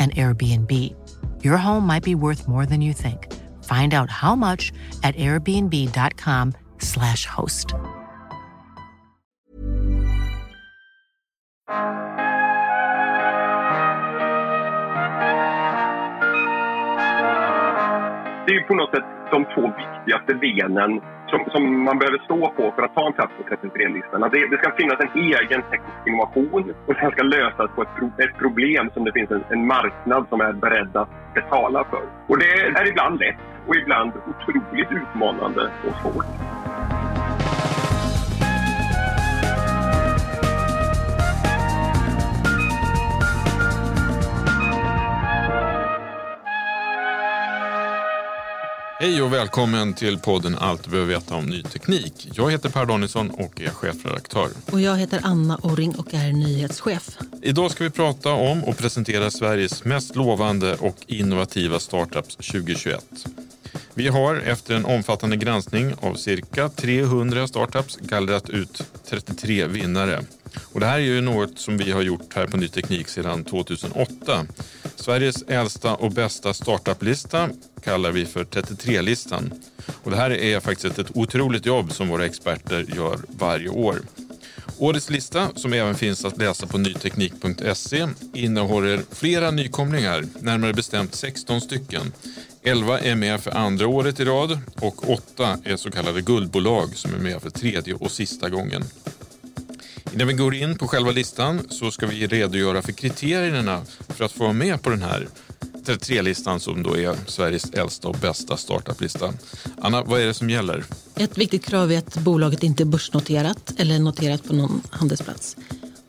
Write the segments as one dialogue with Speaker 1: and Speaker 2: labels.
Speaker 1: an Airbnb. Your home might be worth more than you think. Find out how much at airbnb.com/slash host.
Speaker 2: Det är på något sätt de två viktigaste benen som, som man behöver stå på för att ta en plats på 33-listan. Det, det ska finnas en egen teknisk innovation och den ska lösas på ett, pro, ett problem som det finns en, en, marknad som är beredd att betala för. Och det är ibland lätt och ibland otroligt utmanande och svårt.
Speaker 3: Hej och välkommen till podden Allt du behöver veta om ny teknik. Jag heter Per Danielsson och är chefredaktör.
Speaker 4: Och jag heter Anna Orring och är nyhetschef.
Speaker 3: Idag ska vi prata om och presentera Sveriges mest lovande och innovativa startups 2021. Vi har efter en omfattande granskning av cirka 300 startups gallrat ut 33 vinnare. Och det här är ju något som vi har gjort här på Ny Teknik sedan 2008. Sveriges äldsta och bästa startup-lista kallar vi för 33-listan. Och det här är faktiskt ett otroligt jobb som våra experter gör varje år. Årets lista, som även finns att läsa på nyteknik.se, innehåller flera nykomlingar, närmare bestämt 16 stycken. 11 är med för andra året i rad och 8 är så kallade guldbolag som är med för tredje och sista gången. Innan vi går in på själva listan så ska vi redogöra för kriterierna för att få vara med på den här 33-listan som då är Sveriges äldsta och bästa startup-lista. Anna, vad är det som gäller?
Speaker 4: Ett viktigt krav är att bolaget inte är börsnoterat eller noterat på någon handelsplats.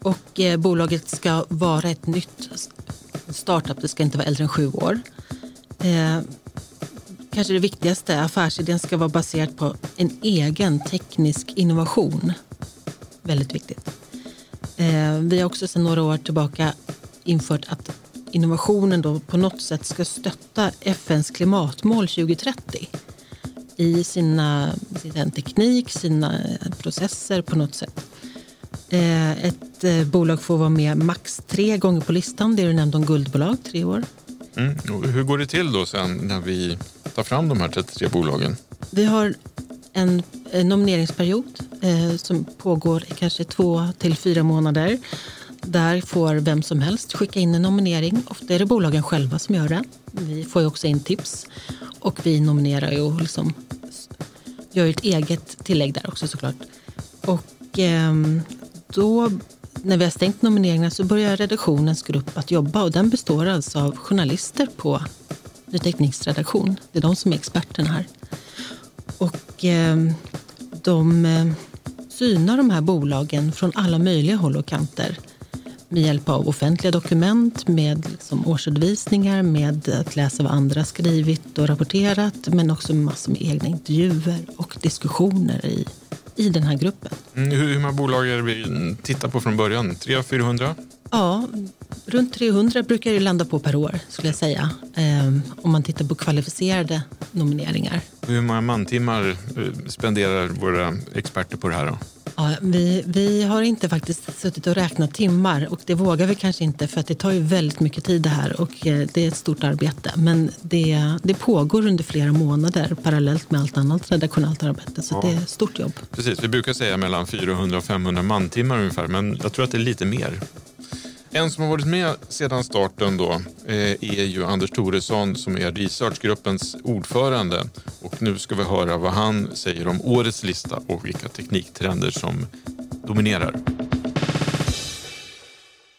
Speaker 4: Och eh, bolaget ska vara ett nytt startup, det ska inte vara äldre än sju år. Eh, kanske det viktigaste, affärsidén ska vara baserad på en egen teknisk innovation. Väldigt viktigt. Eh, vi har också sedan några år tillbaka infört att innovationen då på något sätt ska stötta FNs klimatmål 2030 i sina, sin teknik, sina processer på något sätt. Eh, ett eh, bolag får vara med max tre gånger på listan. Det är du nämnde om guldbolag, tre år.
Speaker 3: Mm. hur går det till då sen när vi tar fram de här 33 bolagen?
Speaker 4: Vi har en nomineringsperiod eh, som pågår i kanske två till fyra månader. Där får vem som helst skicka in en nominering. Ofta är det bolagen själva som gör det. Vi får ju också in tips. Och vi nominerar ju och liksom gör ett eget tillägg där också såklart. Och eh, då när vi har stängt nomineringarna så börjar redaktionens grupp att jobba och den består alltså av journalister på Ny Tekniks redaktion. Det är de som är experterna här. Och ehm, eh, de syna synar de här bolagen från alla möjliga håll och kanter med hjälp av offentliga dokument, med liksom årsredovisningar, med att läsa vad andra skrivit och rapporterat, men också massor med egna intervjuer och diskussioner i, i den här gruppen.
Speaker 3: Mm, hur, hur många bolag är det vi tittar på från början? 300-400?
Speaker 4: Ja, Runt 300 brukar det landa på per år skulle jag säga. Eh, om man tittar på kvalificerade nomineringar.
Speaker 3: Hur många mantimmar eh, spenderar våra experter på det här? Då?
Speaker 4: Ja, vi, vi har inte faktiskt suttit och räknat timmar och det vågar vi kanske inte för att det tar ju väldigt mycket tid det här och eh, det är ett stort arbete. Men det, det pågår under flera månader parallellt med allt annat redaktionellt arbete så ja. det är ett stort jobb.
Speaker 3: Precis, vi brukar säga mellan 400 och 500 mantimmar ungefär men jag tror att det är lite mer. En som har varit med sedan starten då eh, är ju Anders Toresson som är researchgruppens ordförande. Och nu ska vi höra vad han säger om årets lista och vilka tekniktrender som dominerar.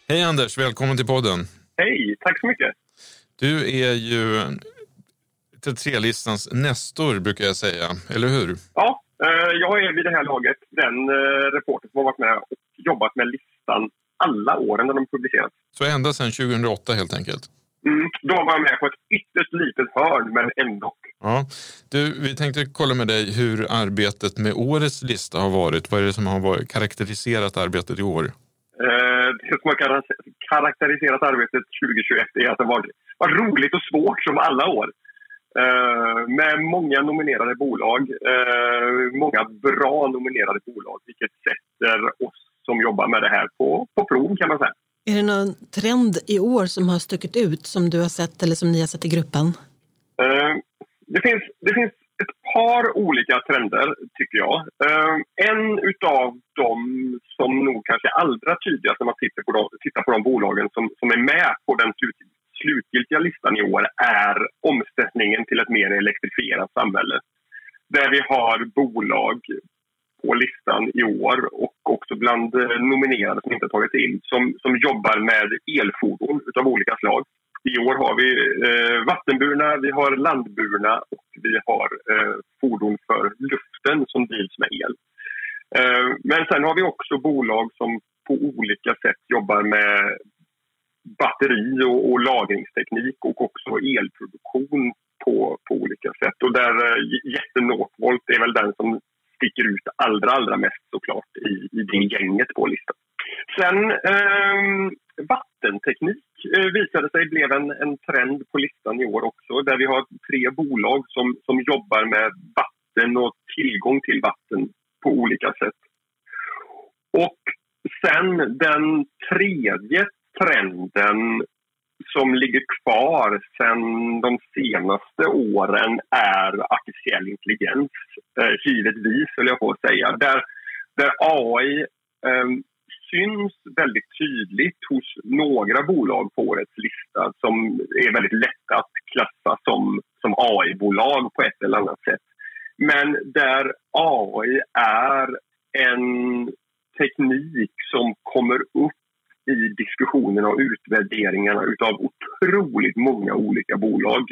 Speaker 3: Hej Anders, välkommen till podden.
Speaker 2: Hej, tack så mycket.
Speaker 3: Du är ju 33-listans nestor brukar jag säga, eller hur?
Speaker 2: Ja, eh, jag är vid det här laget den eh, reporter som har varit med och jobbat med listan alla åren när de publicerats.
Speaker 3: Så ända sedan 2008 helt enkelt?
Speaker 2: Mm, då var jag med på ett ytterst litet hörn, men ändå.
Speaker 3: Ja. Du, vi tänkte kolla med dig hur arbetet med årets lista har varit. Vad är det som har varit, karaktäriserat arbetet i år?
Speaker 2: Eh, det som har karaktäriserat arbetet 2021 är att det var, var roligt och svårt som alla år. Eh, med många nominerade bolag, eh, många bra nominerade bolag vilket sätter oss som jobbar med det här på, på prov kan man säga.
Speaker 4: Är det någon trend i år som har stuckit ut som du har sett eller som ni har sett i gruppen?
Speaker 2: Uh, det, finns, det finns ett par olika trender tycker jag. Uh, en utav dem som nog kanske är allra tydligast när man tittar på de, tittar på de bolagen som, som är med på den slut, slutgiltiga listan i år är omställningen till ett mer elektrifierat samhälle. Där vi har bolag på listan i år och också bland eh, nominerade som inte tagits in som, som jobbar med elfordon av olika slag. I år har vi eh, vattenburna, vi har landburna och vi har eh, fordon för luften som drivs med el. Eh, men sen har vi också bolag som på olika sätt jobbar med batteri och, och lagringsteknik och också elproduktion på, på olika sätt. Och där eh, Jätte Northvolt är väl den som sticker ut allra, allra mest såklart i, i det gänget på listan. Sen eh, vattenteknik eh, visade sig blev en, en trend på listan i år också där vi har tre bolag som, som jobbar med vatten och tillgång till vatten på olika sätt. Och sen den tredje trenden som ligger kvar sen de senaste åren är artificiell intelligens. Eh, givetvis, höll jag på att säga. Där, där AI eh, syns väldigt tydligt hos några bolag på årets lista som är väldigt lätta att klassa som, som AI-bolag på ett eller annat sätt. Men där AI är en teknik som kommer upp i diskussionerna och utvärderingarna utav otroligt många olika bolag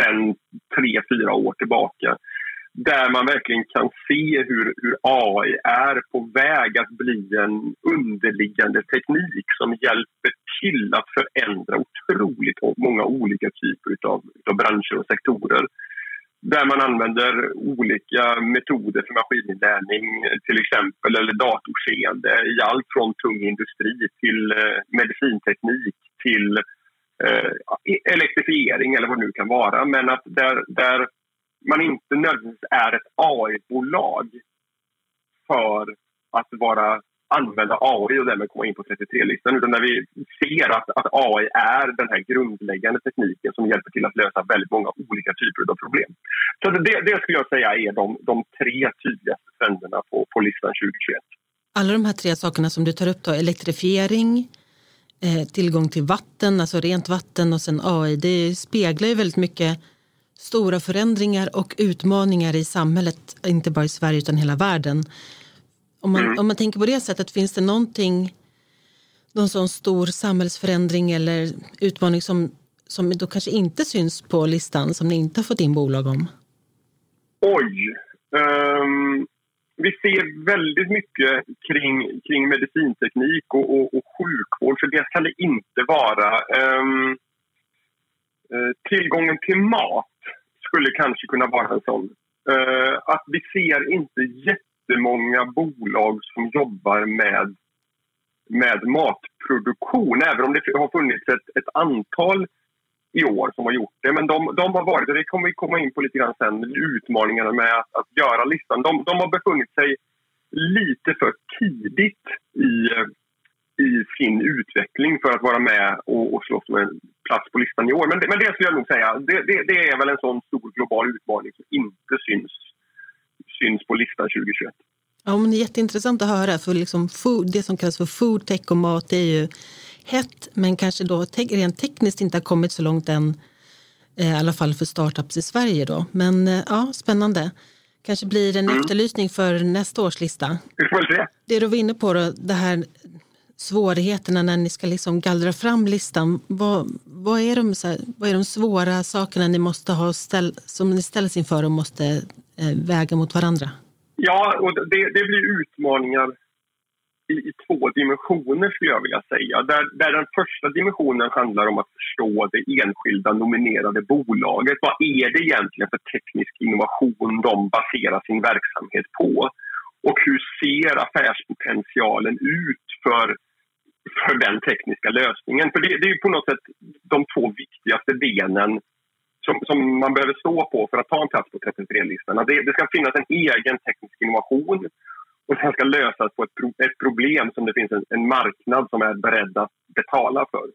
Speaker 2: sen tre, fyra år tillbaka. Där man verkligen kan se hur, hur AI är på väg att bli en underliggande teknik som hjälper till att förändra otroligt många olika typer utav, utav branscher och sektorer där man använder olika metoder för maskininlärning till exempel, eller datorseende i allt från tung industri till eh, medicinteknik till eh, elektrifiering eller vad det nu kan vara. Men att där, där man inte nödvändigtvis är ett AI-bolag för att vara använda AI och därmed komma in på 33-listan utan när vi ser att, att AI är den här grundläggande tekniken som hjälper till att lösa väldigt många olika typer av problem. Så det, det skulle jag säga är de, de tre tydligaste trenderna på, på listan 2021.
Speaker 4: Alla de här tre sakerna som du tar upp, då, elektrifiering, eh, tillgång till vatten, alltså rent vatten och sen AI, det speglar ju väldigt mycket stora förändringar och utmaningar i samhället, inte bara i Sverige utan hela världen. Om man, mm. om man tänker på det sättet, finns det någonting, någon sån stor samhällsförändring eller utmaning som, som då kanske inte syns på listan, som ni inte har fått in bolag om?
Speaker 2: Oj! Um, vi ser väldigt mycket kring, kring medicinteknik och, och, och sjukvård, för det kan det inte vara. Um, tillgången till mat skulle kanske kunna vara en sån. Uh, att vi ser inte jätte jättemånga bolag som jobbar med med matproduktion, även om det har funnits ett, ett antal i år som har gjort det. Men de, de har varit, och det kommer vi komma in på lite grann sen, utmaningarna med att, att göra listan. De, de har befunnit sig lite för tidigt i, i sin utveckling för att vara med och, och slåss med en plats på listan i år. Men det, men det skulle jag nog säga, det, det, det är väl en sån stor global utmaning som inte syns, syns på listan 2021.
Speaker 4: Ja, men det är jätteintressant att höra. För liksom food, det som kallas för food tech och mat är ju hett men kanske då te rent tekniskt inte har kommit så långt än. Eh, I alla fall för startups i Sverige. Då. Men eh, ja, spännande. Kanske blir en mm. efterlysning för nästa års lista.
Speaker 2: Vi får se.
Speaker 4: Det du var inne på, då, det här svårigheterna när ni ska liksom gallra fram listan. Vad, vad, är de, här, vad är de svåra sakerna ni måste ha ställ, som ni ställs inför och måste eh, väga mot varandra?
Speaker 2: Ja, och det, det blir utmaningar i, i, två dimensioner skulle jag vilja säga. Där, där den första dimensionen handlar om att förstå det enskilda nominerade bolaget. Vad är det egentligen för teknisk innovation de baserar sin verksamhet på? Och hur ser affärspotentialen ut för, för den tekniska lösningen? För det, det är på något sätt de två viktigaste benen som, som, man behöver stå på för att ta en plats på 33-listan. Det, det ska finnas en egen teknisk innovation och sen ska lösas på ett, pro ett problem som det finns en, en, marknad som är beredd att betala för.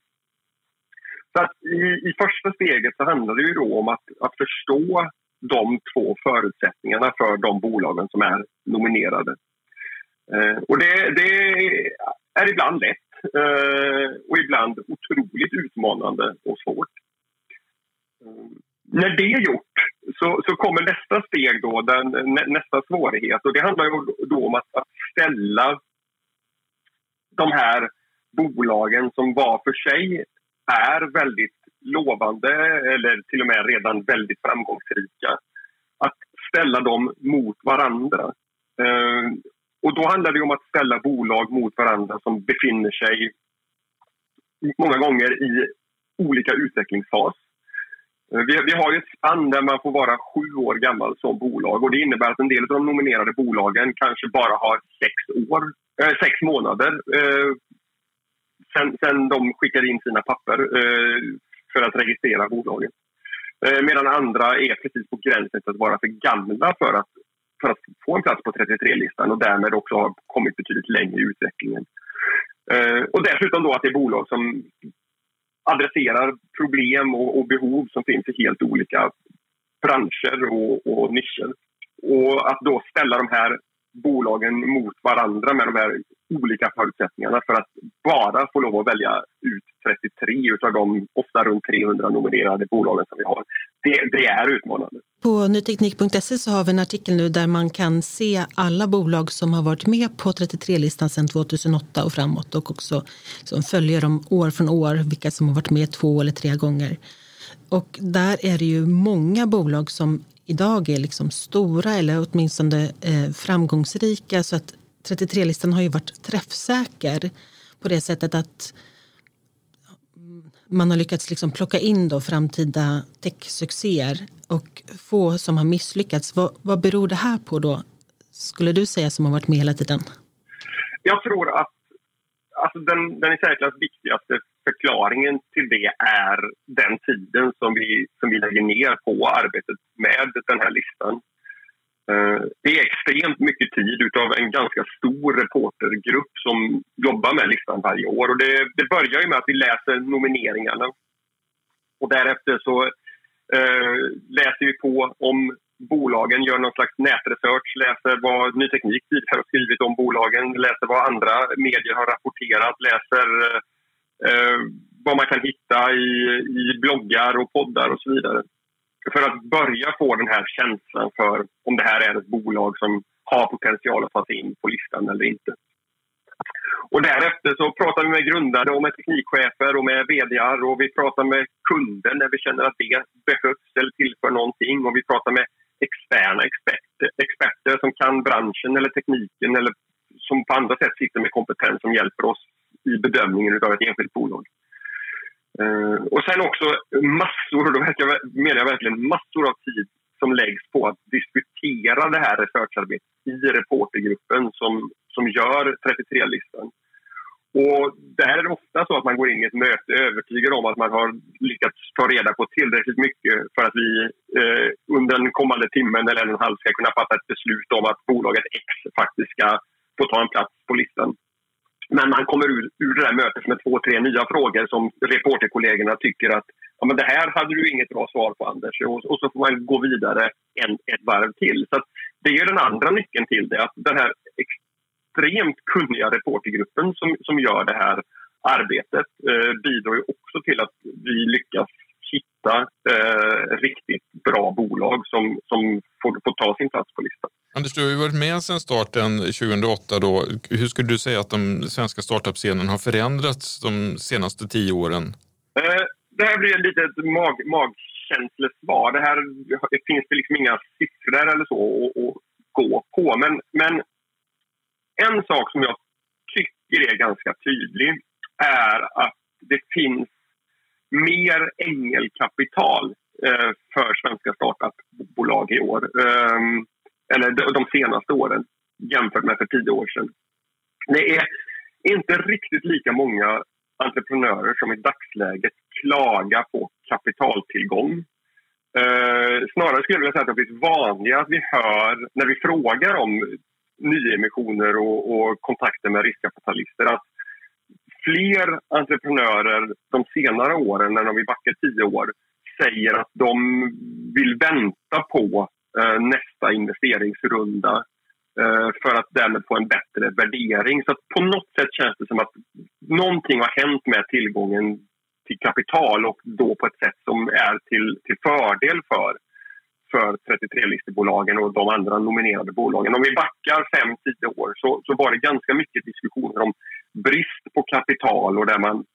Speaker 2: Så att i, i första steget så handlar det ju då om att, att förstå de två förutsättningarna för de bolagen som är nominerade. Eh, och det, det, är ibland lätt eh, och ibland otroligt utmanande och svårt. När det är gjort så, så kommer nästa steg, då, den, nästa svårighet. Och det handlar ju då om att, att ställa de här bolagen som var för sig är väldigt lovande eller till och med redan väldigt framgångsrika. Att ställa dem mot varandra. Eh, och då handlar det om att ställa bolag mot varandra som befinner sig många gånger i olika utvecklingsfas. Eh, vi, vi, har ett spann där man får vara sju år gammal som bolag och det innebär att en del av de nominerade bolagen kanske bara har sex, år, äh, sex månader äh, sen, sen de skickar in sina papper äh, för att registrera bolagen. Medan andra är precis på gränsen till att vara för gamla för att, för att få en plats på 33-listan och därmed också har kommit betydligt längre i utvecklingen. Och dessutom då att det är bolag som adresserar problem och, och, behov som finns i helt olika branscher och, och nischer. Och att då ställa de här bolagen mot varandra med de här olika förutsättningarna för att bara få lov att välja ut 33 utav de ofta runt 300 nominerade bolagen som vi har. Det, det är utmanande.
Speaker 4: På nyteknik.se så har vi en artikel nu där man kan se alla bolag som har varit med på 33-listan sedan 2008 och framåt och också som följer dem år från år, vilka som har varit med två eller tre gånger. Och där är det ju många bolag som idag är liksom stora eller åtminstone eh, framgångsrika. Så att 33-listan har ju varit träffsäker på det sättet att man har lyckats liksom plocka in då framtida techsuccéer och få som har misslyckats. Vad, vad beror det här på då, skulle du säga, som har varit med hela tiden?
Speaker 2: Jag tror att alltså den, den i särklass viktigaste förklaringen till det är den tiden som vi, som vi lägger ner på arbetet med den här listan. Eh, det är extremt mycket tid av en ganska stor reportergrupp som jobbar med listan varje år. Och det, det börjar med att vi läser nomineringarna. Och därefter så eh, läser vi på om bolagen, gör någon slags nätresearch, läser vad Ny Teknik tidigare har skrivit om bolagen, läser vad andra medier har rapporterat, läser eh, eh vad man kan hitta i, i bloggar och poddar och så vidare. För att börja få den här känslan för om det här är ett bolag som har potential att ta sig in på listan eller inte. Och därefter så pratar vi med grundare och med teknikchefer och med vd och vi pratar med kunder när vi känner att det behövs eller tillför någonting och vi pratar med externa experter, experter som kan branschen eller tekniken eller som på andra sätt sitter med kompetens som hjälper oss i bedömningen av ett enskilt bolag. Eh, och sen också massor, då menar jag verkligen massor av tid som läggs på att diskutera det här researcharbetet i reportergruppen som, som gör 33-listan. Och där är det ofta så att man går in i ett möte övertygad om att man har lyckats ta reda på tillräckligt mycket för att vi eh, under den kommande timmen eller en halv ska kunna fatta ett beslut om att bolaget X faktiskt ska få ta en plats på listan. Men man kommer ur, ur det där mötet med två, tre nya frågor som reporterkollegorna tycker att ja, men det här hade du inget bra svar på, Anders. Och, och så får man gå vidare en, ett varv till. Så det är den andra nyckeln till det. Att den här extremt kunniga reportergruppen som, som gör det här arbetet eh, bidrar ju också till att vi lyckas hitta eh, riktigt bra bolag som, som får, får ta sin plats på listan.
Speaker 3: Anders, du har ju varit med sedan starten 2008. Då. Hur skulle du säga att den svenska startup-scenen har förändrats de senaste tio åren?
Speaker 2: Eh, det här blir ett litet mag, magkänslesvar. Det här det finns det liksom inga siffror eller så att, att gå på. Men, men en sak som jag tycker är ganska tydlig är att det finns mer ängelkapital eh, för svenska startupbolag i år. Ehm, eller de, de senaste åren jämfört med för tio år sedan. Det är inte riktigt lika många entreprenörer som i dagsläget klagar på kapitaltillgång. Eh, snarare skulle jag vilja säga att det har blivit vanligare att vi hör, när vi frågar om nyemissioner och, och kontakter med riskkapitalister, att fler entreprenörer de senare åren, när vi backar tio år, säger att de vill vänta på Eh, nästa investeringsrunda eh, för att därmed få en bättre värdering. Så på något sätt känns det som att någonting har hänt med tillgången till kapital och då på ett sätt som är till, till fördel för för 33-listebolagen och de andra nominerade bolagen. Om vi backar 5-10 år så, så var det ganska mycket diskussioner om brist på kapital och där man,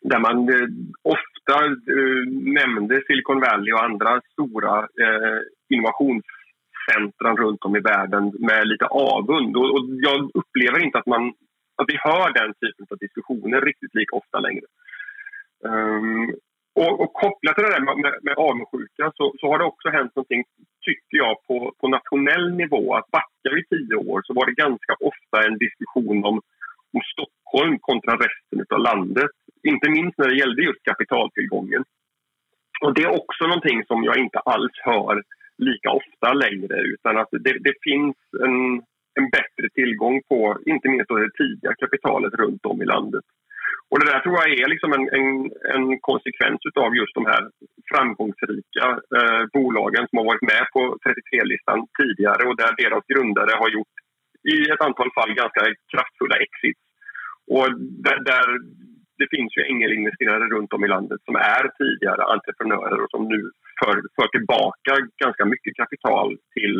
Speaker 2: där man eh, ofta eh, nämnde Silicon Valley och andra stora eh, innovationscentran runt om i världen med lite avund. Och, och jag upplever inte att, man, att vi hör den typen av diskussioner riktigt lika ofta längre. Um, och, och, kopplat till det där med, med avundsjuka så, så, har det också hänt någonting, tycker jag, på, på nationell nivå. Att backar vi tio år så var det ganska ofta en diskussion om, om Stockholm kontra resten av landet. Inte minst när det gällde just kapitaltillgången. Och det är också någonting som jag inte alls hör lika ofta längre utan att det, det finns en, en bättre tillgång på inte minst det tidiga kapitalet runt om i landet. Och det där tror jag är liksom en, en, en konsekvens av just de här framgångsrika eh, bolagen som har varit med på 33-listan tidigare och där deras grundare har gjort i ett antal fall ganska kraftfulla exits. Och där, där det finns ju ängelinvesterare runt om i landet som är tidigare entreprenörer och som nu för, för tillbaka ganska mycket kapital till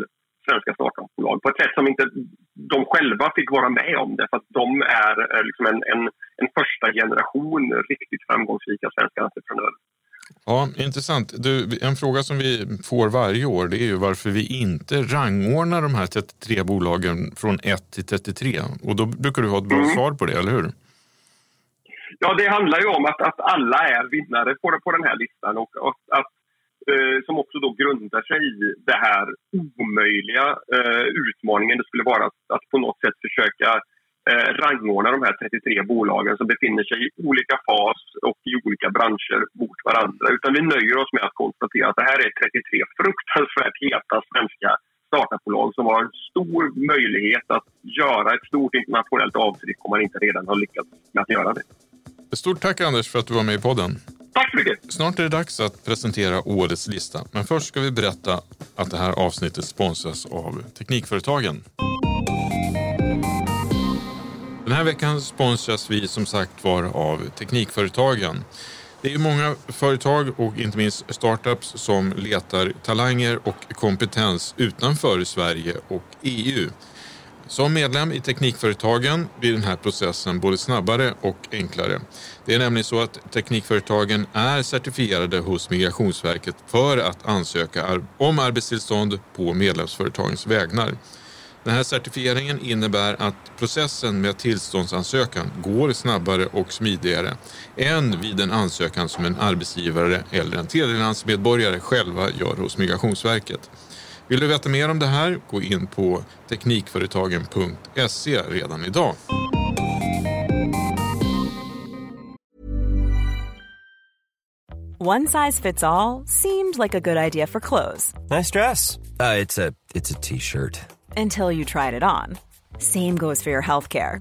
Speaker 2: svenska startupbolag på ett sätt som inte de själva fick vara med om det för att de är liksom en, en, en första generation riktigt framgångsrika svenska entreprenörer.
Speaker 3: Ja, intressant. Du, en fråga som vi får varje år det är ju varför vi inte rangordnar de här 33 bolagen från 1 till 33. Och då brukar du ha ett bra mm. svar på det, eller hur?
Speaker 2: Ja, det handlar ju om att, att alla är vinnare på, på den här listan och, och att eh, som också då grundar sig i den här omöjliga eh, utmaningen det skulle vara att, att på något sätt försöka eh, rangordna de här 33 bolagen som befinner sig i olika fas och i olika branscher mot varandra. Utan vi nöjer oss med att konstatera att det här är 33 fruktansvärt heta svenska startupbolag som har stor möjlighet att göra ett stort internationellt avtryck om man inte redan har lyckats med att göra det.
Speaker 3: Stort tack Anders för att du var med i podden.
Speaker 2: Tack så mycket.
Speaker 3: Snart är det dags att presentera årets lista. Men först ska vi berätta att det här avsnittet sponsras av Teknikföretagen. Den här veckan sponsras vi som sagt var av Teknikföretagen. Det är många företag och inte minst startups som letar talanger och kompetens utanför Sverige och EU. Som medlem i Teknikföretagen blir den här processen både snabbare och enklare. Det är nämligen så att Teknikföretagen är certifierade hos Migrationsverket för att ansöka om arbetstillstånd på medlemsföretagens vägnar. Den här certifieringen innebär att processen med tillståndsansökan går snabbare och smidigare än vid en ansökan som en arbetsgivare eller en tredjelandsmedborgare själva gör hos Migrationsverket. Vill du veta mer om det här? Gå in på Teknikföretagen.se redan idag.
Speaker 5: One size fits all, seemed like a good idea for clothes.
Speaker 6: Nice dress. Uh, it's a T-shirt.
Speaker 5: Until you tried it on. Same goes for your healthcare.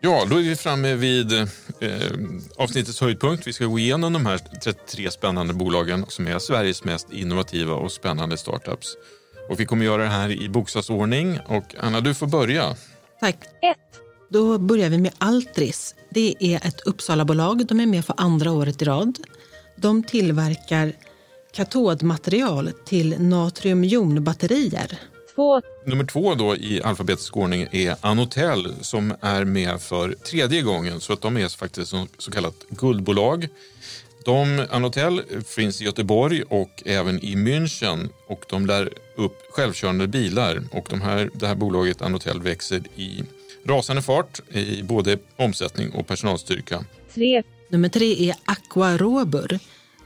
Speaker 3: Ja, då är vi framme vid eh, avsnittets höjdpunkt. Vi ska gå igenom de här 33 spännande bolagen som är Sveriges mest innovativa och spännande startups. Och vi kommer göra det här i bokstavsordning. Och Anna, du får börja.
Speaker 4: Tack. Ett. Då börjar vi med Altris. Det är ett Uppsalabolag. De är med för andra året i rad. De tillverkar katodmaterial till natriumjonbatterier.
Speaker 3: Två. Nummer två då i alfabetisk ordning är Anotel som är med för tredje gången. Så att de är faktiskt så, så kallat guldbolag. De, Anotel finns i Göteborg och även i München och de lär upp självkörande bilar. Och de här, det här bolaget Anotel växer i rasande fart i både omsättning och personalstyrka.
Speaker 4: Tre. Nummer tre är Aqua Robur.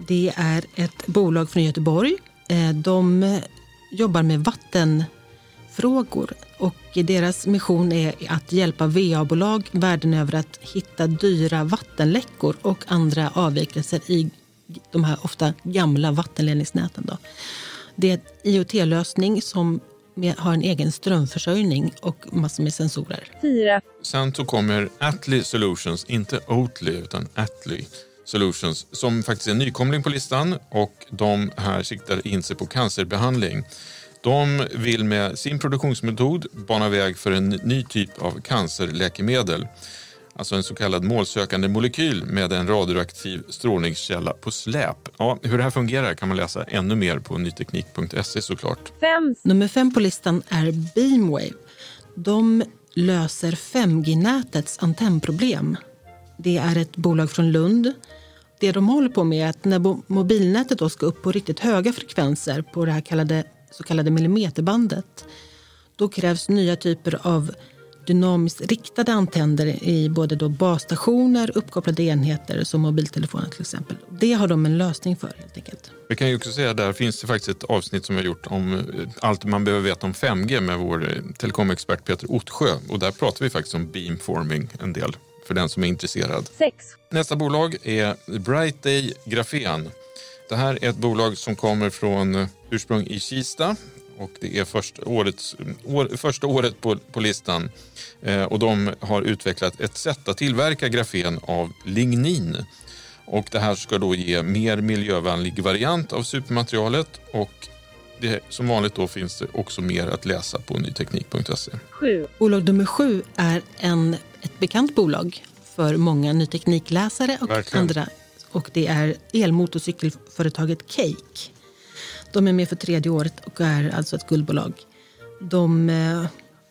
Speaker 4: Det är ett bolag från Göteborg. Eh, de jobbar med vatten frågor. Och deras mission är att hjälpa VA-bolag världen över att hitta dyra vattenläckor och andra avvikelser i de här ofta gamla vattenledningsnäten. Då. Det är en IoT-lösning som har en egen strömförsörjning och massor med sensorer.
Speaker 3: Fyra. Sen så kommer Atli Solutions, inte Oatly utan Atli Solutions som faktiskt är en nykomling på listan och de här siktar in sig på cancerbehandling. De vill med sin produktionsmetod bana väg för en ny typ av cancerläkemedel. Alltså en så kallad målsökande molekyl med en radioaktiv strålningskälla på släp. Ja, hur det här fungerar kan man läsa ännu mer på nyteknik.se såklart.
Speaker 4: Fem. Nummer fem på listan är Beamwave. De löser 5G-nätets antennproblem. Det är ett bolag från Lund. Det de håller på med är att när mobilnätet då ska upp på riktigt höga frekvenser på det här kallade så kallade millimeterbandet. Då krävs nya typer av dynamiskt riktade antenner i både då basstationer, uppkopplade enheter som mobiltelefoner till exempel. Det har de en lösning för helt enkelt.
Speaker 3: Vi kan ju också säga där finns det faktiskt ett avsnitt som vi har gjort om eh, allt man behöver veta om 5G med vår eh, telekomexpert Peter Ottsjö och där pratar vi faktiskt om beamforming en del för den som är intresserad.
Speaker 4: Sex.
Speaker 3: Nästa bolag är Bright Day Grafen. Det här är ett bolag som kommer från ursprung i Kista och det är första, årets, år, första året på, på listan. Eh, och de har utvecklat ett sätt att tillverka grafen av lignin. Och det här ska då ge mer miljövänlig variant av supermaterialet och det, som vanligt då finns det också mer att läsa på nyteknik.se.
Speaker 4: Bolag nummer sju är en, ett bekant bolag för många ny teknikläsare och
Speaker 3: Verkligen.
Speaker 4: andra. Och det är elmotorcykelföretaget Cake. De är med för tredje året och är alltså ett guldbolag. De eh,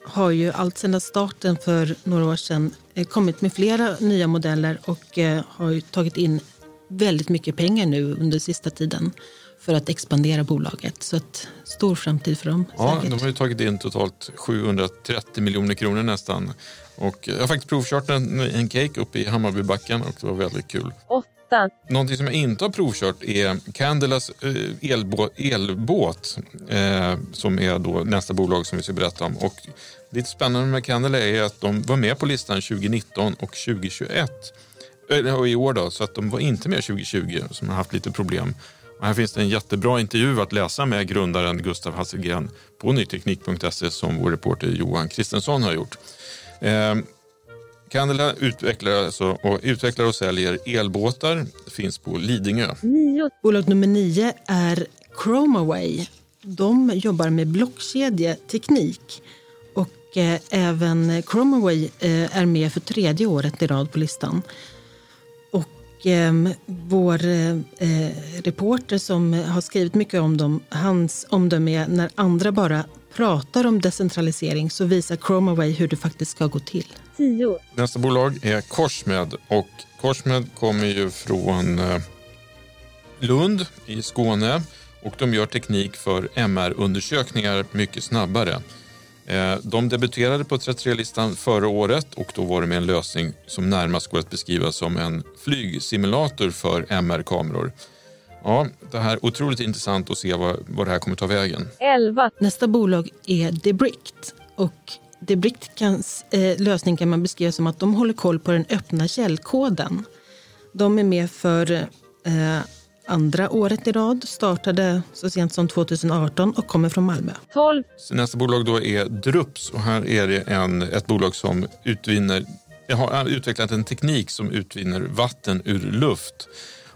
Speaker 4: har ju allt sedan starten för några år sedan eh, kommit med flera nya modeller och eh, har ju tagit in väldigt mycket pengar nu under sista tiden för att expandera bolaget. Så att stor framtid för dem.
Speaker 3: Ja,
Speaker 4: säkert.
Speaker 3: de har ju tagit in totalt 730 miljoner kronor nästan. Och jag har faktiskt provkört en, en cake uppe i Hammarbybacken och det var väldigt kul.
Speaker 7: Åtta.
Speaker 3: Någonting som jag inte har provkört är Candelas eh, elbå, elbåt eh, som är då nästa bolag som vi ska berätta om. Och lite spännande med Candela är att de var med på listan 2019 och 2021. Eller och i år då, så att de var inte med 2020 som har haft lite problem. Och här finns det en jättebra intervju att läsa med grundaren Gustav Hasselgren på nyteknik.se som vår reporter Johan Kristensson har gjort. Eh, Candela utvecklar, alltså, och, utvecklar och säljer elbåtar. Finns på Lidingö.
Speaker 4: Nio. Bolag nummer nio är Chromaway. De jobbar med blockkedjeteknik. Och eh, även Chromaway eh, är med för tredje året i rad på listan. Och ehm, eh, vår eh, reporter som har skrivit mycket om dem, hans omdöme är när andra bara pratar om decentralisering så visar Chromaway hur det faktiskt ska gå till.
Speaker 7: Tio.
Speaker 3: Nästa bolag är Korsmed och Korsmed kommer ju från eh, Lund i Skåne och de gör teknik för MR-undersökningar mycket snabbare. Eh, De debuterade på 33-listan förra året och då var det med en lösning som närmast går att beskriva som en flygsimulator för MR-kameror. Ja, det här är otroligt intressant att se vad, vad det här kommer ta vägen.
Speaker 7: Elva.
Speaker 4: Nästa bolag är Debrict. Och Debrict kan, eh, lösning kan man beskriva som att de håller koll på den öppna källkoden. De är med för eh, andra året i rad, startade så sent som 2018 och kommer från Malmö.
Speaker 7: 12.
Speaker 3: Så nästa bolag då är Drups och här är det en, ett bolag som utvinner, har utvecklat en teknik som utvinner vatten ur luft.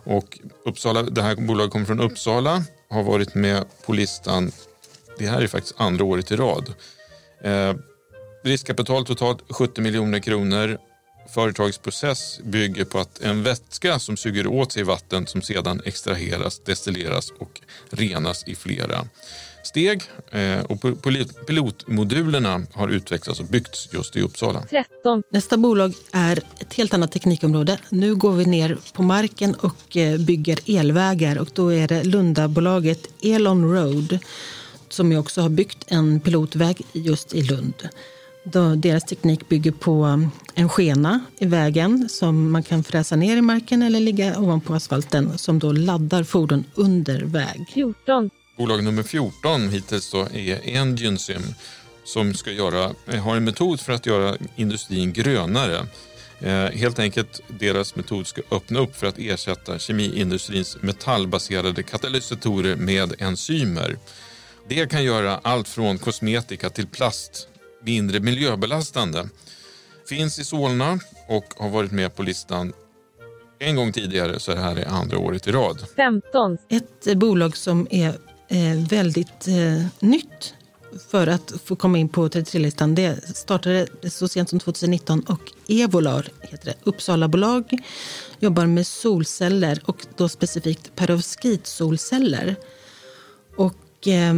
Speaker 3: Och Uppsala, det här bolaget kommer från Uppsala, har varit med på listan, det här är faktiskt andra året i rad. Eh, riskkapital totalt 70 miljoner kronor. Företagsprocess bygger på att en vätska som suger åt sig vatten som sedan extraheras, destilleras och renas i flera steg. Eh, och pil- pilotmodulerna har utvecklats och byggts just i Uppsala.
Speaker 7: 13.
Speaker 4: Nästa bolag är ett helt annat teknikområde. Nu går vi ner på marken och eh, bygger elvägar och då är det Lundabolaget Elon Road som ju också har byggt en pilotväg just i Lund. Då deras teknik bygger på um, en skena i vägen som man kan fräsa ner i marken eller ligga ovanpå asfalten som då laddar fordon under väg.
Speaker 7: 14.
Speaker 3: Bolag nummer 14 hittills då är Engine som ska göra, har en metod för att göra industrin grönare. Eh, helt enkelt, deras metod ska öppna upp för att ersätta kemiindustrins metallbaserade katalysatorer med enzymer. Det kan göra allt från kosmetika till plast mindre miljöbelastande. Finns i Solna och har varit med på listan en gång tidigare så det här är andra året i rad.
Speaker 7: 15.
Speaker 4: Ett eh, bolag som är eh, väldigt eh, nytt för att få komma in på 33-listan. Det startade så sent som 2019 och Evolar heter det. Uppsalabolag jobbar med solceller och då specifikt perovskitsolceller. Och eh,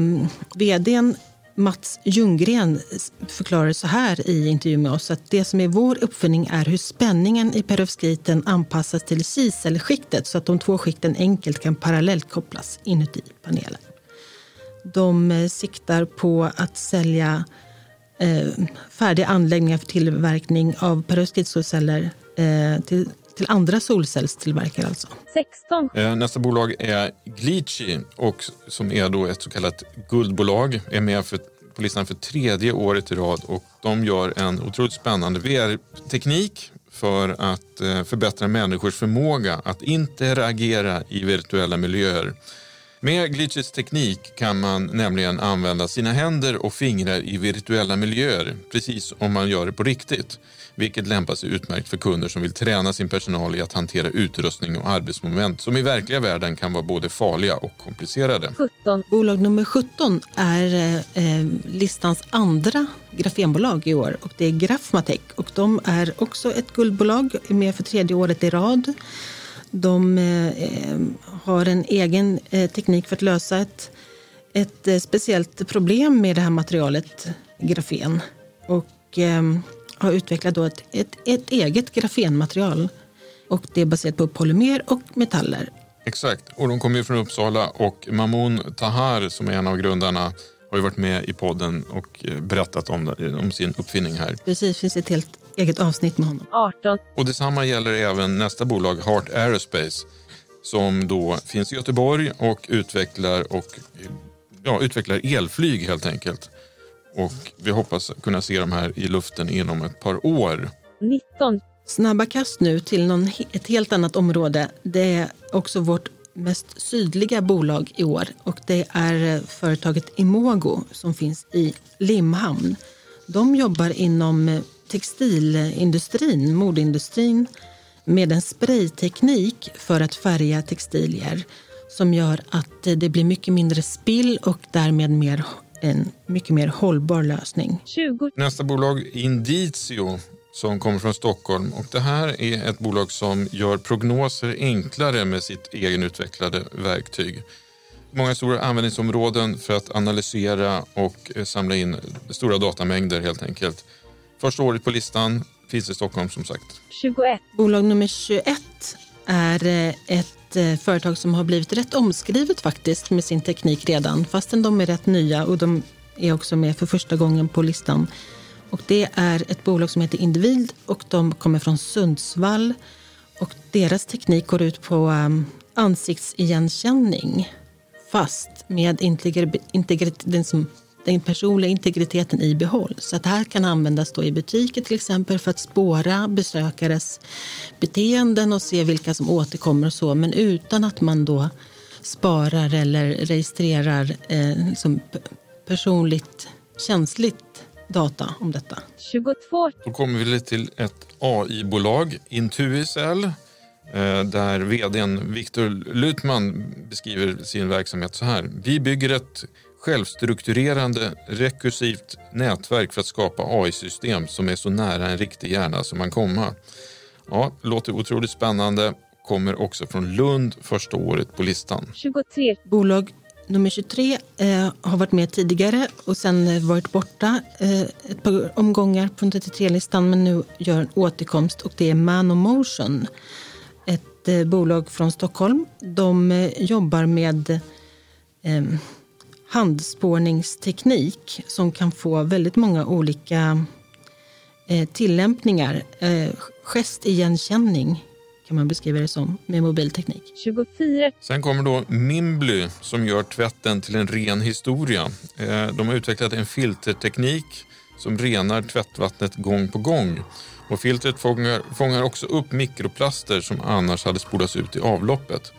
Speaker 4: vdn Mats Ljunggren förklarar så här i intervju med oss att det som är vår uppfinning är hur spänningen i perovskiten anpassas till kiselskiktet så att de två skikten enkelt kan parallellt kopplas inuti panelen. De eh, siktar på att sälja eh, färdiga anläggningar för tillverkning av perovskitsolceller eh, till, till andra solcellstillverkare. Alltså.
Speaker 7: 16.
Speaker 3: Eh, Nästa bolag är Glitchi och som är då ett så kallat guldbolag. Är med för, på listan för tredje året i rad och de gör en otroligt spännande VR-teknik för att eh, förbättra människors förmåga att interagera i virtuella miljöer. Med Glitches teknik kan man nämligen använda sina händer och fingrar i virtuella miljöer, precis som man gör det på riktigt. Vilket lämpar sig utmärkt för kunder som vill träna sin personal i att hantera utrustning och arbetsmoment som i verkliga världen kan vara både farliga och komplicerade.
Speaker 4: 17. Bolag nummer 17 är eh, listans andra grafenbolag i år och det är Grafmatech och de är också ett guldbolag, med för tredje året i rad. De eh, har en egen eh, teknik för att lösa ett, ett eh, speciellt problem med det här materialet, grafen. Och eh, har utvecklat då ett, ett, ett eget grafenmaterial. Och det är baserat på polymer och metaller.
Speaker 3: Exakt, och de kommer ju från Uppsala och Mamoun Tahar som är en av grundarna har ju varit med i podden och eh, berättat om, om sin uppfinning här.
Speaker 4: Precis, det finns ett helt eget avsnitt med honom. 18.
Speaker 3: Och detsamma gäller även nästa bolag, Heart Aerospace, som då finns i Göteborg och utvecklar, och, ja, utvecklar elflyg helt enkelt. Och vi hoppas kunna se dem här i luften inom ett par år.
Speaker 4: 19. Snabba kast nu till någon, ett helt annat område. Det är också vårt mest sydliga bolag i år och det är företaget Imogo som finns i Limhamn. De jobbar inom textilindustrin, modeindustrin med en sprayteknik för att färga textilier som gör att det blir mycket mindre spill och därmed mer, en mycket mer hållbar lösning.
Speaker 3: 20. Nästa bolag Indizio som kommer från Stockholm. Och det här är ett bolag som gör prognoser enklare med sitt egenutvecklade verktyg. Många stora användningsområden för att analysera och samla in stora datamängder helt enkelt. Första året på listan finns i Stockholm som sagt.
Speaker 4: 21. Bolag nummer 21 är eh, ett eh, företag som har blivit rätt omskrivet faktiskt med sin teknik redan, fastän de är rätt nya och de är också med för första gången på listan. Och det är ett bolag som heter Individ och de kommer från Sundsvall. Och deras teknik går ut på um, ansiktsigenkänning fast med integritet, den personliga integriteten i behåll. Så att det här kan användas då i butiker till exempel för att spåra besökares beteenden och se vilka som återkommer och så, men utan att man då sparar eller registrerar eh, som personligt känsligt data om detta. 22.
Speaker 3: Då kommer vi till ett AI-bolag, Intuicell, eh, där vdn Viktor Lutman beskriver sin verksamhet så här. Vi bygger ett självstrukturerande rekursivt nätverk för att skapa AI-system som är så nära en riktig hjärna som man kommer. Ja, låter otroligt spännande. Kommer också från Lund första året på listan.
Speaker 4: 23. Bolag nummer 23 eh, har varit med tidigare och sen varit borta eh, ett par omgångar på 33-listan men nu gör en återkomst och det är Manomotion. Ett eh, bolag från Stockholm. De eh, jobbar med eh, handspårningsteknik som kan få väldigt många olika eh, tillämpningar. Eh, gestigenkänning kan man beskriva det som med mobilteknik. 24.
Speaker 3: Sen kommer då Mimbly som gör tvätten till en ren historia. Eh, de har utvecklat en filterteknik som renar tvättvattnet gång på gång. Och filtret fångar, fångar också upp mikroplaster som annars hade spolats ut i avloppet.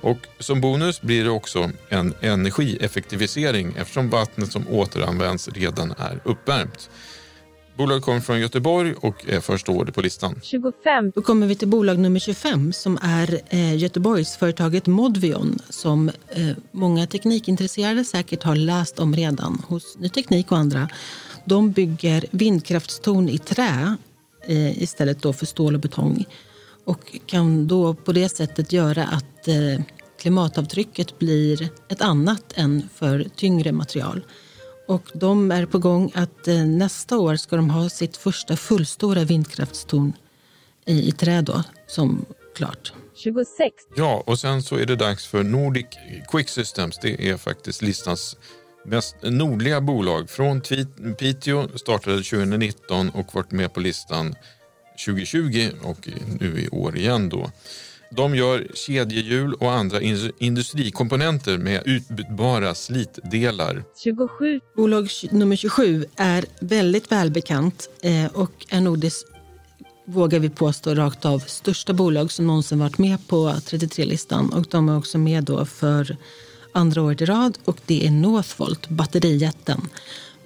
Speaker 3: Och som bonus blir det också en energieffektivisering eftersom vattnet som återanvänds redan är uppvärmt. Bolaget kommer från Göteborg och är första året på listan.
Speaker 4: 25. Då kommer vi till bolag nummer 25 som är eh, Göteborgsföretaget Modvion som eh, många teknikintresserade säkert har läst om redan hos Ny Teknik och andra. De bygger vindkraftstorn i trä eh, istället då för stål och betong och kan då på det sättet göra att eh, klimatavtrycket blir ett annat än för tyngre material. Och de är på gång att eh, nästa år ska de ha sitt första fullstora vindkraftstorn i, i trä då, som klart. 26.
Speaker 3: Ja, och sen så är det dags för Nordic Quick Systems. Det är faktiskt listans mest nordliga bolag. Från Piteå startade 2019 och varit med på listan 2020 och nu i år igen då. De gör kedjehjul och andra industrikomponenter med utbytbara slitdelar.
Speaker 4: 27. Bolag nummer 27 är väldigt välbekant eh, och är nog det, vågar vi påstå rakt av, största bolag som någonsin varit med på 33-listan. Och de är också med då för andra året i rad och det är Northvolt, batterijätten.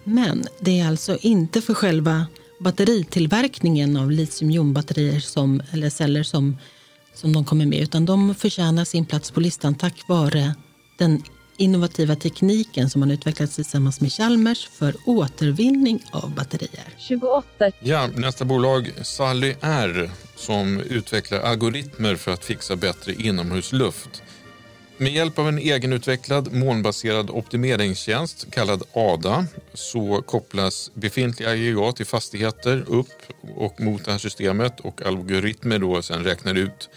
Speaker 4: Men det är alltså inte för själva batteritillverkningen av litiumjonbatterier som, eller celler som, som de kommer med, utan de förtjänar sin plats på listan tack vare den innovativa tekniken som man utvecklat tillsammans med Chalmers för återvinning av batterier.
Speaker 7: 28.
Speaker 3: Ja, nästa bolag Sally R som utvecklar algoritmer för att fixa bättre inomhusluft. Med hjälp av en egenutvecklad molnbaserad optimeringstjänst kallad ADA så kopplas befintliga aggregat i fastigheter upp och mot det här systemet och algoritmer då sen räknar ut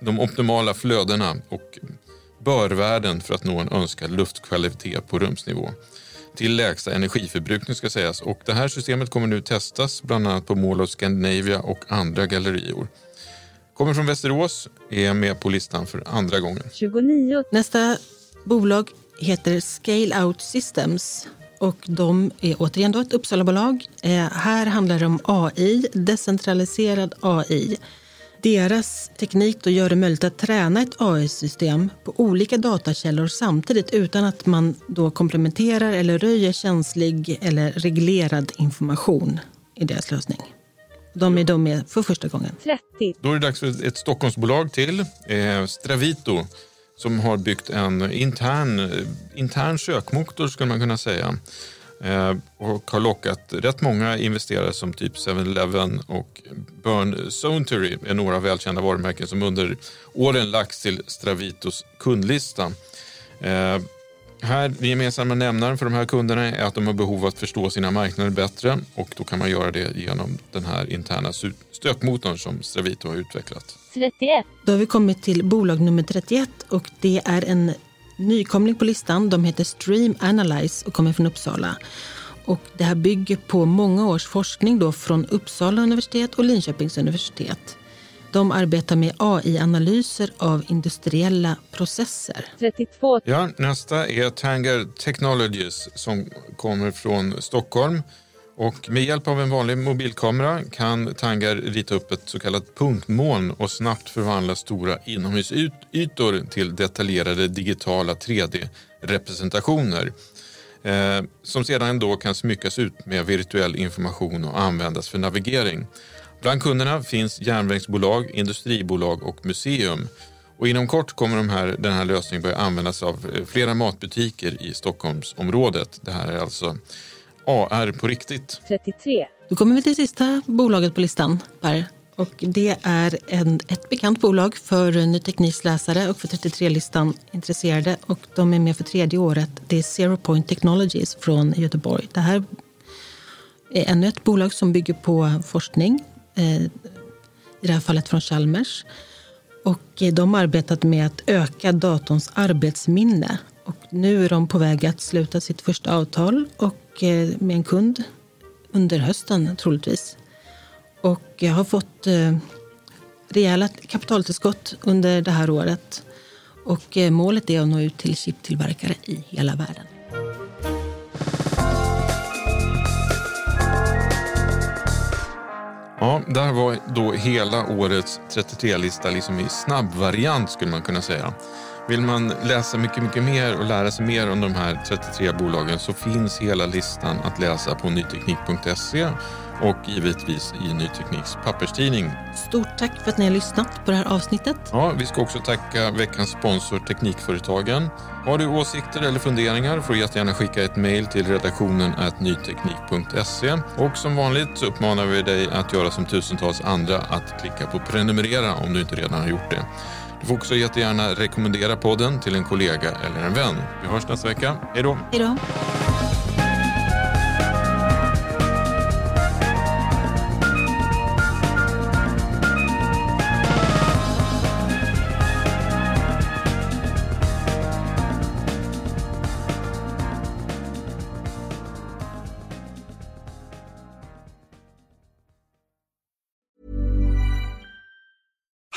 Speaker 3: de optimala flödena och börvärden för att nå en önskad luftkvalitet på rumsnivå till lägsta energiförbrukning ska sägas. Och det här systemet kommer nu testas bland annat på Mall of Scandinavia och andra gallerior. Kommer från Västerås, är med på listan för andra gången.
Speaker 7: 29.
Speaker 4: Nästa bolag heter Scale Out Systems och de är återigen då ett Uppsalabolag. Eh, här handlar det om AI, decentraliserad AI. Deras teknik då gör det möjligt att träna ett AI-system på olika datakällor samtidigt utan att man då komplementerar eller röjer känslig eller reglerad information i deras lösning. De är de med för första gången.
Speaker 7: 30.
Speaker 3: Då är det dags för ett Stockholmsbolag till, eh, Stravito, som har byggt en intern, intern sökmotor skulle man kunna säga. Eh, och har lockat rätt många investerare som typ 7-Eleven och Burn Sonery är några välkända varumärken som under åren lagts till Stravitos kundlista. Här, den gemensamma nämnaren för de här kunderna är att de har behov av att förstå sina marknader bättre och då kan man göra det genom den här interna stökmotorn som Stravito har utvecklat.
Speaker 7: 31.
Speaker 4: Då har vi kommit till bolag nummer 31 och det är en nykomling på listan. De heter Stream Analyze och kommer från Uppsala. Och det här bygger på många års forskning då från Uppsala universitet och Linköpings universitet. De arbetar med AI-analyser av industriella processer.
Speaker 7: 32.
Speaker 3: Ja, nästa är Tanger Technologies som kommer från Stockholm. Och med hjälp av en vanlig mobilkamera kan Tanger rita upp ett så kallat punktmoln och snabbt förvandla stora inomhusytor till detaljerade digitala 3D-representationer. Eh, som sedan då kan smyckas ut med virtuell information och användas för navigering. Bland kunderna finns järnvägsbolag, industribolag och museum. Och inom kort kommer de här, den här lösningen börja användas av eh, flera matbutiker i Stockholmsområdet. Det här är alltså AR på riktigt.
Speaker 7: 33.
Speaker 4: Då kommer vi till sista bolaget på listan, Per. Och det är en, ett bekant bolag för Ny Tekniks läsare och för 33-listan intresserade. Och de är med för tredje året. Det är Zero Point Technologies från Göteborg. Det här är ännu ett bolag som bygger på forskning. Eh, I det här fallet från Chalmers. Och eh, de har arbetat med att öka datorns arbetsminne. Och nu är de på väg att sluta sitt första avtal och eh, med en kund under hösten troligtvis. Och jag har fått rejäla kapitaltillskott under det här året. Och målet är att nå ut till chiptillverkare i hela världen.
Speaker 3: Ja, där var då hela årets 33-lista liksom i snabbvariant skulle man kunna säga. Vill man läsa mycket, mycket mer och lära sig mer om de här 33 bolagen så finns hela listan att läsa på nyteknik.se och givetvis i Ny Tekniks papperstidning.
Speaker 4: Stort tack för att ni har lyssnat på det här avsnittet.
Speaker 3: Ja, vi ska också tacka veckans sponsor Teknikföretagen. Har du åsikter eller funderingar får du jättegärna skicka ett mejl till redaktionen nyteknik.se. Och som vanligt så uppmanar vi dig att göra som tusentals andra att klicka på prenumerera om du inte redan har gjort det. Du får också jättegärna rekommendera podden till en kollega eller en vän. Vi hörs nästa vecka. Hej då!
Speaker 4: Hej då!